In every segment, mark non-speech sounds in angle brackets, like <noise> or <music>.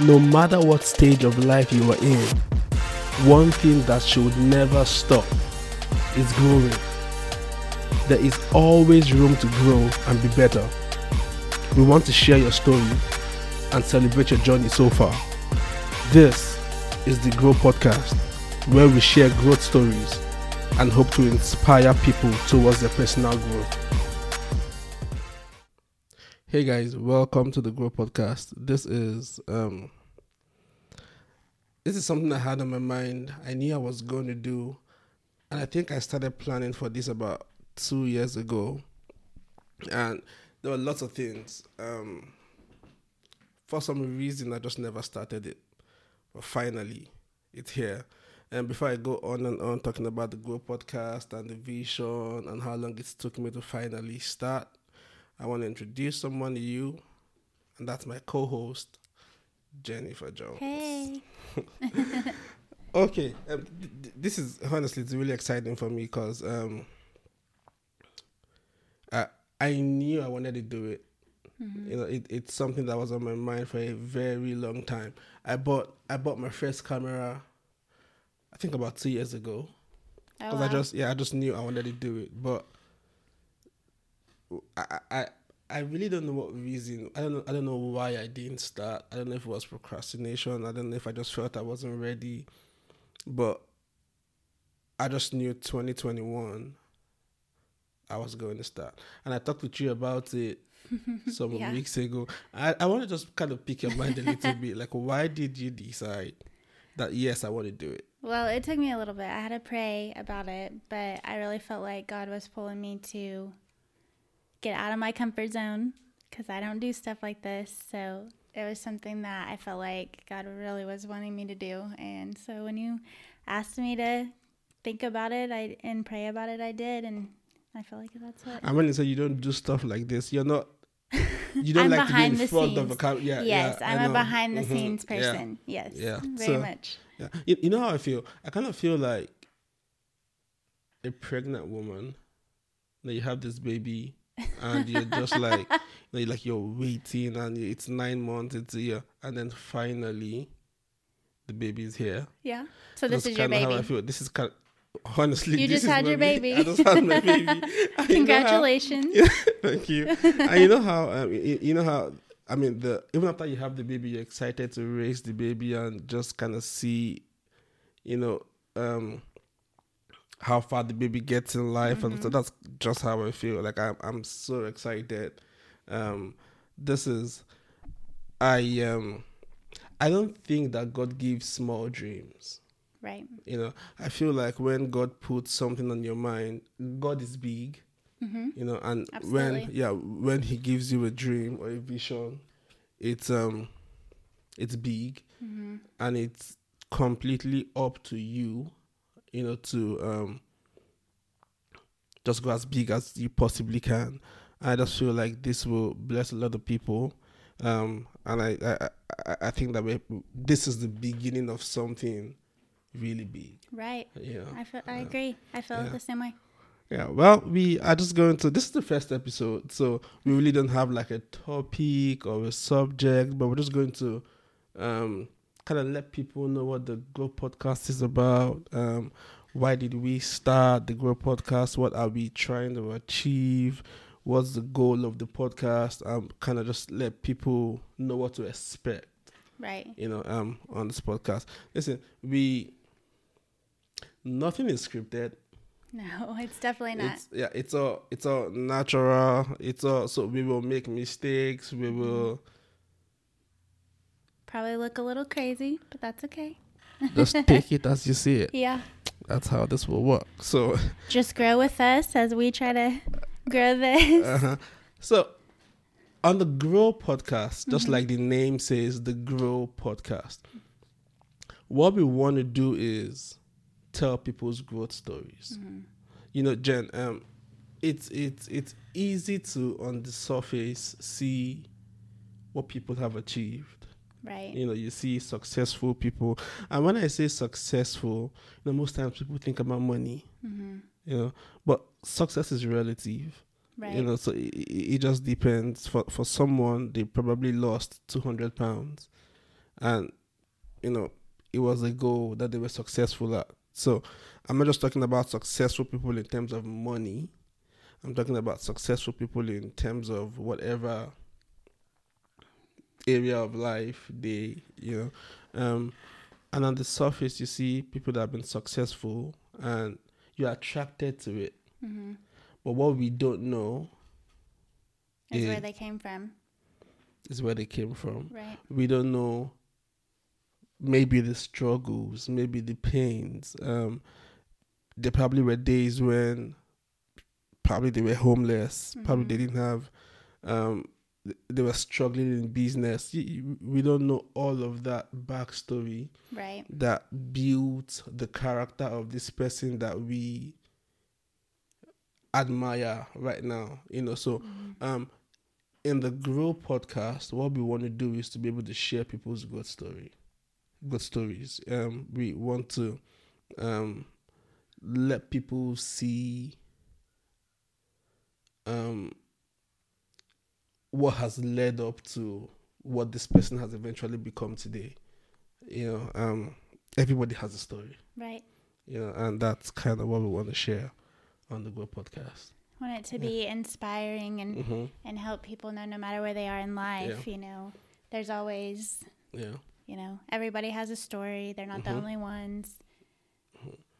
No matter what stage of life you are in, one thing that should never stop is growing. There is always room to grow and be better. We want to share your story and celebrate your journey so far. This is the Grow Podcast, where we share growth stories and hope to inspire people towards their personal growth. Hey guys, welcome to the Grow Podcast. This is um this is something I had on my mind. I knew I was going to do, and I think I started planning for this about two years ago. And there were lots of things. Um for some reason I just never started it. But finally, it's here. And before I go on and on talking about the Grow podcast and the vision and how long it took me to finally start, I want to introduce someone to you, and that's my co-host, Jennifer Jones. Hey. <laughs> okay, um, th- th- this is honestly it's really exciting for me because um, I I knew I wanted to do it. You know, it, it's something that was on my mind for a very long time. I bought I bought my first camera, I think about two years ago. Oh, because I just yeah I just knew I wanted to do it, but I I I really don't know what reason I don't know I don't know why I didn't start. I don't know if it was procrastination. I don't know if I just felt I wasn't ready, but I just knew 2021 I was going to start, and I talked with you about it <laughs> some Yeah. weeks ago. I I want to just kind of pick your mind a little bit, like why did you decide that yes I want to do it? Well, it took me a little bit. I had to pray about it, but I really felt like God was pulling me to get out of my comfort zone because I don't do stuff like this. So it was something that I felt like God really was wanting me to do. And so when you asked me to think about it I, and pray about it, I did. And I feel like that's what. And when you say you don't do stuff like this, you're not. <laughs> You don't I'm like to be behind in the front of a scenes. camera. Yeah, yes, yeah, I'm a behind the Mhm. scenes Yeah, person. Yes, Yeah. very So- much. Yeah, You, you know how I feel. I kind of feel like a pregnant woman. That you have this baby, and you're just like, you <laughs> know, you're like you're waiting, and it's nine months, it's a year, and then finally, the baby's here. Yeah. So this That's is your kinda How I baby. feel. This is kind. Of, honestly, You this just is had your ba- baby. <laughs> I just had my <laughs> baby. Know how- Congratulations. Thank you. and you know how um, you, you know how I mean the even after you have the baby, you're excited to raise the baby and just kind of see, you know, um, how far the baby gets in life, and so Mm-hmm. that's just how I feel. Like I'm I'm so excited. Um, this is, I um, I don't think that God gives small dreams. Right. You know, I feel like when God puts something on your mind, God is big Mm-hmm. you know and Absolutely. when yeah when he gives you a dream or a vision it's um it's big Mm-hmm. and it's completely up to you you know to um just go as big as you possibly can i just feel like this will bless a lot of people um and i i i, I think that we this is the beginning of something really big Right. yeah I feel. I agree. I feel Yeah. the same way. Yeah, well, we are just going to. This is the first episode, so we really don't have like a topic or a subject, but we're just going to um, kind of let people know what the Grow Podcast is about. Um, why did we start the Grow Podcast? What are we trying to achieve? What's the goal of the podcast? Um, kind of just let people know what to expect Right. you know, um, on this podcast. Listen, we nothing is scripted. No, <laughs> it's definitely not. It's yeah, it's all it's all natural. It's all so we will make mistakes. We will Probably look a little crazy, but that's okay. just take it as you see it. Yeah. That's how this will work. So, Just grow with us as we try to grow this. uh-huh. so on the Grow podcast, just like the name says, the Grow podcast. What we want to do is tell people's growth stories. You know, Jen, um, it's it's it's easy to on the surface see what people have achieved. Right. You know, you see successful people, and when I say successful, you know, most times people think about money. Mm-hmm. You know, but success is relative. Right. You know, so it, it it just depends. For for someone, they probably lost two hundred pounds, and you know it was a goal that they were successful at. So I'm not just talking about successful people in terms of money. I'm talking about successful people in terms of whatever area of life they, you know. Um, and on the surface, you see people that have been successful and you're attracted to it. hmm But what we don't know Is Yeah. where they came from, is where they came from. right? We don't know maybe the struggles, maybe the pains. Um, there probably were days when probably they were homeless, probably they Mhm. didn't have, um, they were struggling in business. We don't know all of that backstory Right. that built the character of this person that we admire right now. You know, so Mhm. um in the grow podcast what we want to do is to be able to share people's good story good stories um we want to um let people see um what has led up to what this person has eventually become today you know um everybody has a story Right. you know and that's kind of what we want to share on the grow podcast Want it to Yeah. be inspiring and mm-hmm. and help people know no matter where they are in life. You know, there's always yeah you know everybody has a story. They're not the Mhm. only ones.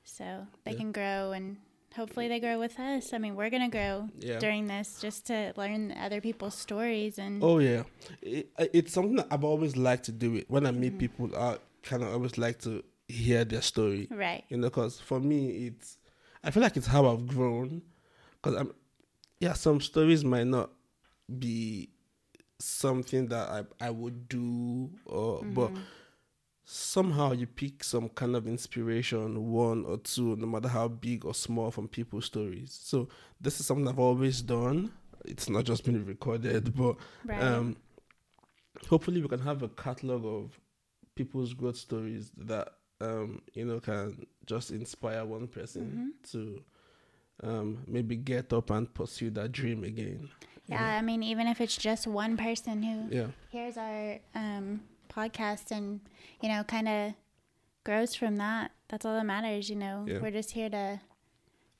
So they Yeah. can grow and hopefully they grow with us. I mean, we're gonna grow yeah during this just to learn other people's stories and Oh yeah, it, it's something that I've always liked to do. It when I meet Mhm. people, I kind of always like to hear their story. right. You know, because for me, it's I feel like it's how I've grown. Because I'm, yeah, some stories might not be something that I I would do, or but Mhm. Somehow you pick some kind of inspiration, one or two, no matter how big or small, from people's stories. So this is something I've always done. It's not just been recorded, but right. um, hopefully we can have a catalog of people's growth stories that um, you know can just inspire one person Mhm. to um, maybe get up and pursue that dream again. yeah, I mean, even if it's just one person who? Yeah. hears our um, podcast and you know kind of grows from that that's all that matters you know Yeah. we're just here to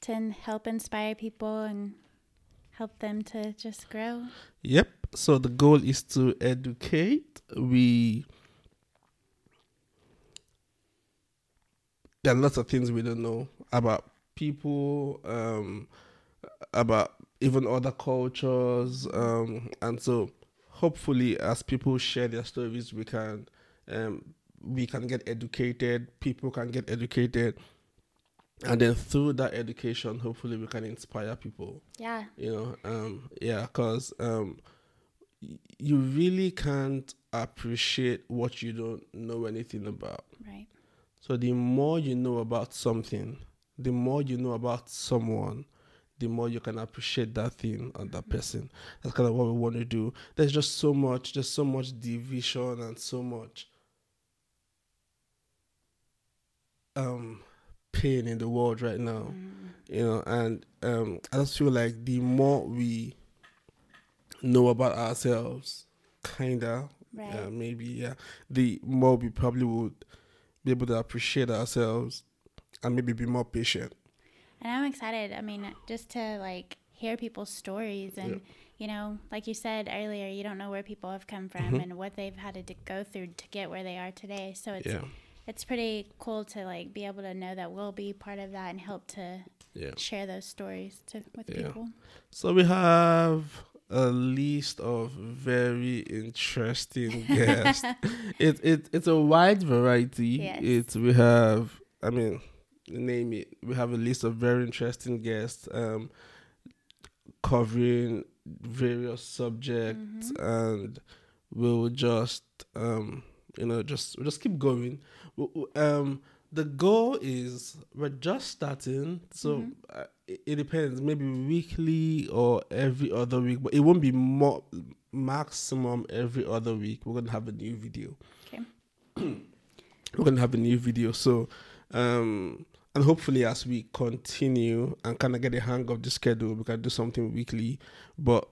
to help inspire people and help them to just grow Yep. So the goal is to educate. We there are lots of things we don't know about people, um, about even other cultures, um, and so hopefully, as people share their stories, we can um, we can get educated. People can get educated, and then through that education, hopefully, we can inspire people. Yeah. You know um yeah because um you really can't appreciate what you don't know anything about. Right. So the more you know about something the more you know about someone the more you can appreciate that thing and that person. That's kind of what we want to do. There's just so much there's so much division and so much um pain in the world right now Mm. you know and um i just feel like the more we know about ourselves kinda right. yeah maybe yeah the more we probably would be able to appreciate ourselves and maybe be more patient and i'm excited i mean just to like hear people's stories and Yeah. you know like you said earlier you don't know where people have come from Mhm. and what they've had to go through to get where they are today so it's yeah it's pretty cool to like be able to know that we'll be part of that and help to yeah share those stories to with people. so we have a list of very interesting <laughs> guests it, it it's a wide variety Yes. it's we have i mean name it we have a list of very interesting guests um covering various subjects and we'll just um you know just we'll just keep going um the goal is we're just starting so Mhm. uh, it, it depends maybe weekly or every other week but it won't be more maximum every other week we're gonna have a new video Okay. <clears throat> we're gonna have a new video so um and hopefully as we continue and kind of get a hang of the schedule we can do something weekly. But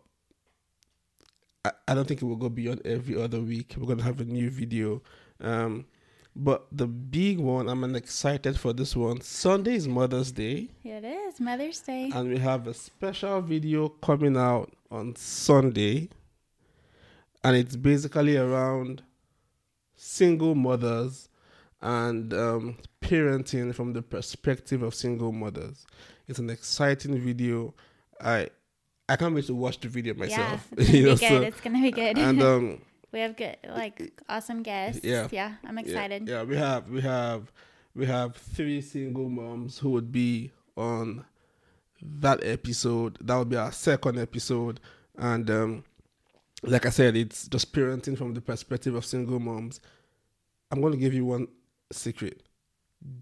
I, I don't think it will go beyond every other week. We're gonna have a new video. Um, but the big one, I'm excited for this one. Sunday is Mother's Day, It is Mother's Day. and we have a special video coming out on Sunday, and it's basically around single mothers and um, parenting from the perspective of single mothers. It's an exciting video. I I can't wait to watch the video myself. Yeah, it's gonna <laughs> You know, be good. so- it's gonna be good. and um, <laughs> we have good, like, awesome guests. Yeah. yeah. I'm Yeah, excited. Yeah, we have we have we have three single moms who would be on that episode. That would be our second episode, and um, like I said, it's just parenting from the perspective of single moms. I'm going to give you one secret.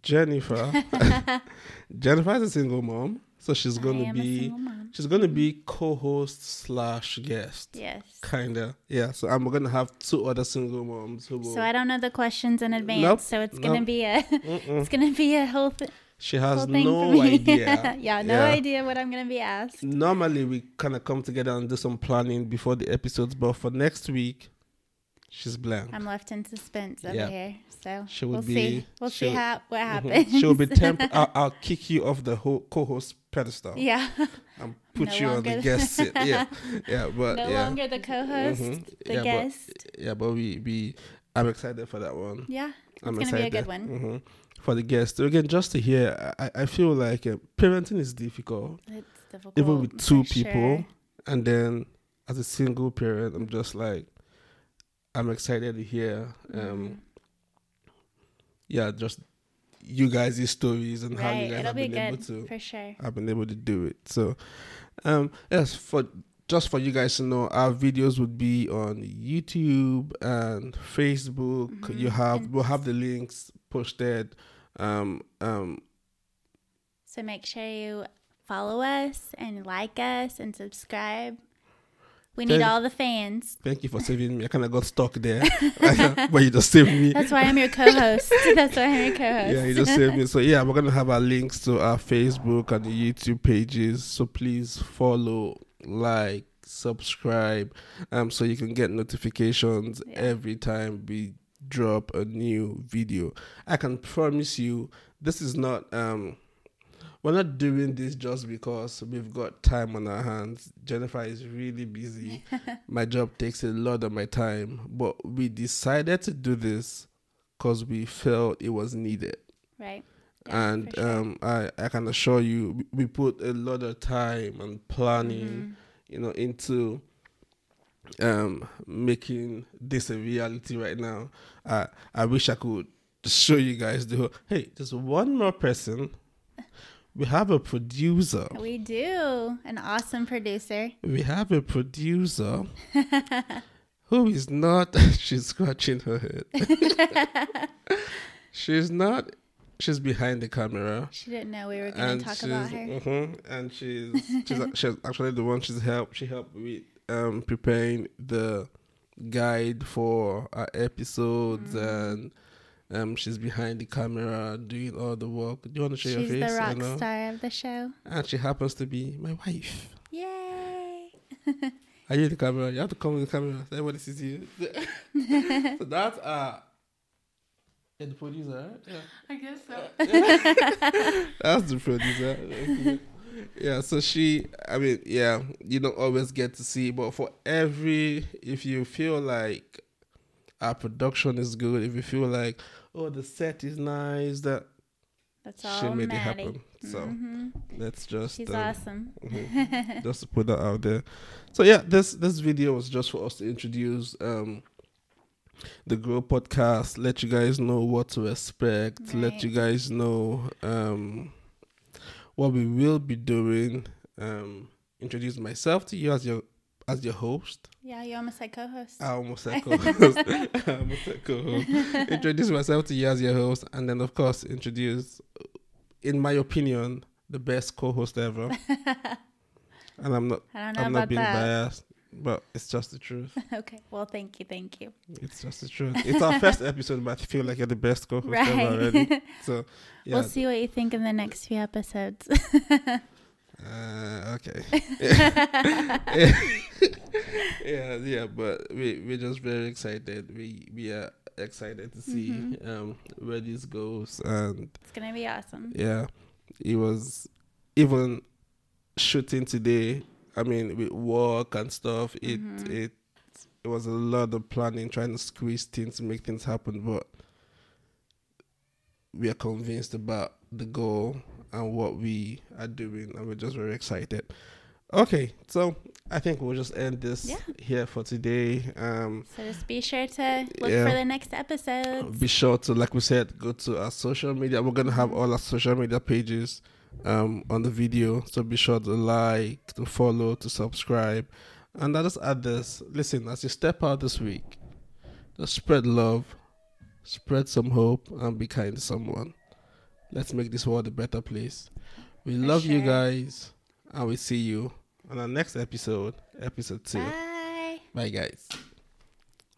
Jennifer, <laughs> <laughs> Jennifer is a single mom, so she's going to be she's going to be co-host slash guest. Yes. Kinda, yeah. So I'm gonna have two other single moms who will. So I don't know the questions in advance. Nope, So it's gonna be a <laughs> Mm-mm. it's gonna be a whole, th- She has no idea. yeah, no Yeah. idea what I'm gonna be asked. Normally, we kind of come together and do some planning before the episodes, but for next week, she's blank. I'm left in suspense over Yeah. here. So She would we'll be- see. We'll see how what Mhm. happens. She'll be temp. <laughs> I'll, I'll kick you off the co-host pedestal yeah. and <laughs> put No you on the guest seat. <laughs> Yeah, yeah, but no yeah, longer the co-host, Mhm. the yeah, guest. But, yeah, but we we I'm excited for that one. yeah. I'm It's gonna be a good one. Mhm. For the guests, again, just to hear, I, I feel like uh, parenting is difficult. It's difficult. even with two people sure. and then as a single parent i'm just like i'm excited to hear um Mhm. yeah just you guys' stories and how you guys It'll have be been able to for sure. I've been able to do it so um yes for just for you guys to know our videos would be on youtube and facebook you Mhm. have And- we'll have the links posted um um So make sure you follow us and like us and subscribe. We need all the fans. thank you for saving me i kind of got stuck there <laughs> but you just saved me That's why I'm your co-host. <laughs> That's why I'm your co-host. Yeah, you just saved me. <laughs> So yeah, we're gonna have our links to our Facebook and the YouTube pages. So please follow, like, subscribe, um, so you can get notifications Yeah. every time we drop a new video. I can promise you, this is not um. We're not doing this just because we've got time on our hands. Jennifer is really busy. <laughs> my job takes a lot of my time, but we decided to do this because we felt it was needed right. Yeah, and sure. um, I, I can assure you we- put a lot of time and planning Mhm. you know into um making this a reality right now i i wish i could show you guys the whole hey there's one more person we have a producer We do. An awesome producer. we have a producer <laughs> who is not <laughs> she's scratching her head <laughs> she's not she's behind the camera She didn't know we were going to talk about her. mhm, and she's she's, she's actually the one she's helped she helped with um preparing the guide for our episodes Mm. and um she's behind the camera doing all the work. Do you want to show She's your face? She's the I rock know. star of the show. And she happens to be my wife. Yay! Are you the camera? You have to come in the camera. <laughs> so Everybody sees you. so that's uh yeah, the producer. Yeah. I guess so. <laughs> That's the producer. Okay. yeah, so she, I mean, yeah, you don't always get to see, but for every, if you feel like our production is good, if you feel like, oh, the set is nice, that That's all she made Maddie. it happen. So Mhm. let's just, She's um, awesome. mhm, <laughs> just to put that out there. <laughs> So yeah, this this video was just for us to introduce um the Grow podcast, let you guys know what to expect, let you guys know um what we will be doing. Um introduce myself to you as your as your host. Yeah, you almost said co-host. I almost said <laughs> co-host. I <laughs> ah, almost said co-host. introduce myself to you as your host, and then of course introduce, in my opinion, the best co-host ever. <laughs> and I'm not. I don't know I'm about not being that. biased, but it's just the truth. okay. Well, thank you. Thank you. It's just the truth. It's our first episode, but I feel like you're the best co-host ever already. So yeah. We'll see what you think in the next few episodes. Uh, okay. <laughs> <laughs> yeah, yeah, but we we're just very excited. We we are excited to see Mhm. um, where this goes, and It's gonna be awesome. yeah, it was even shooting today. I mean, with work and stuff, it Mhm. it it was a lot of planning, trying to squeeze things to make things happen, but we are convinced about the goal and what we are doing, and we're just very excited. Okay, so I think we'll just end this Yeah. here for today. Um, So just be sure to look Yeah. for the next episode. be sure to, like we said, go to our social media. We're gonna have all our social media pages um, on the video, so be sure to like, to follow, to subscribe, and I'll just add this. Listen, as you step out this week, just spread love, spread some hope, and be kind to someone. Let's make this world a better place. We For love you guys, and we see you on our next episode, episode two. Bye. Bye guys.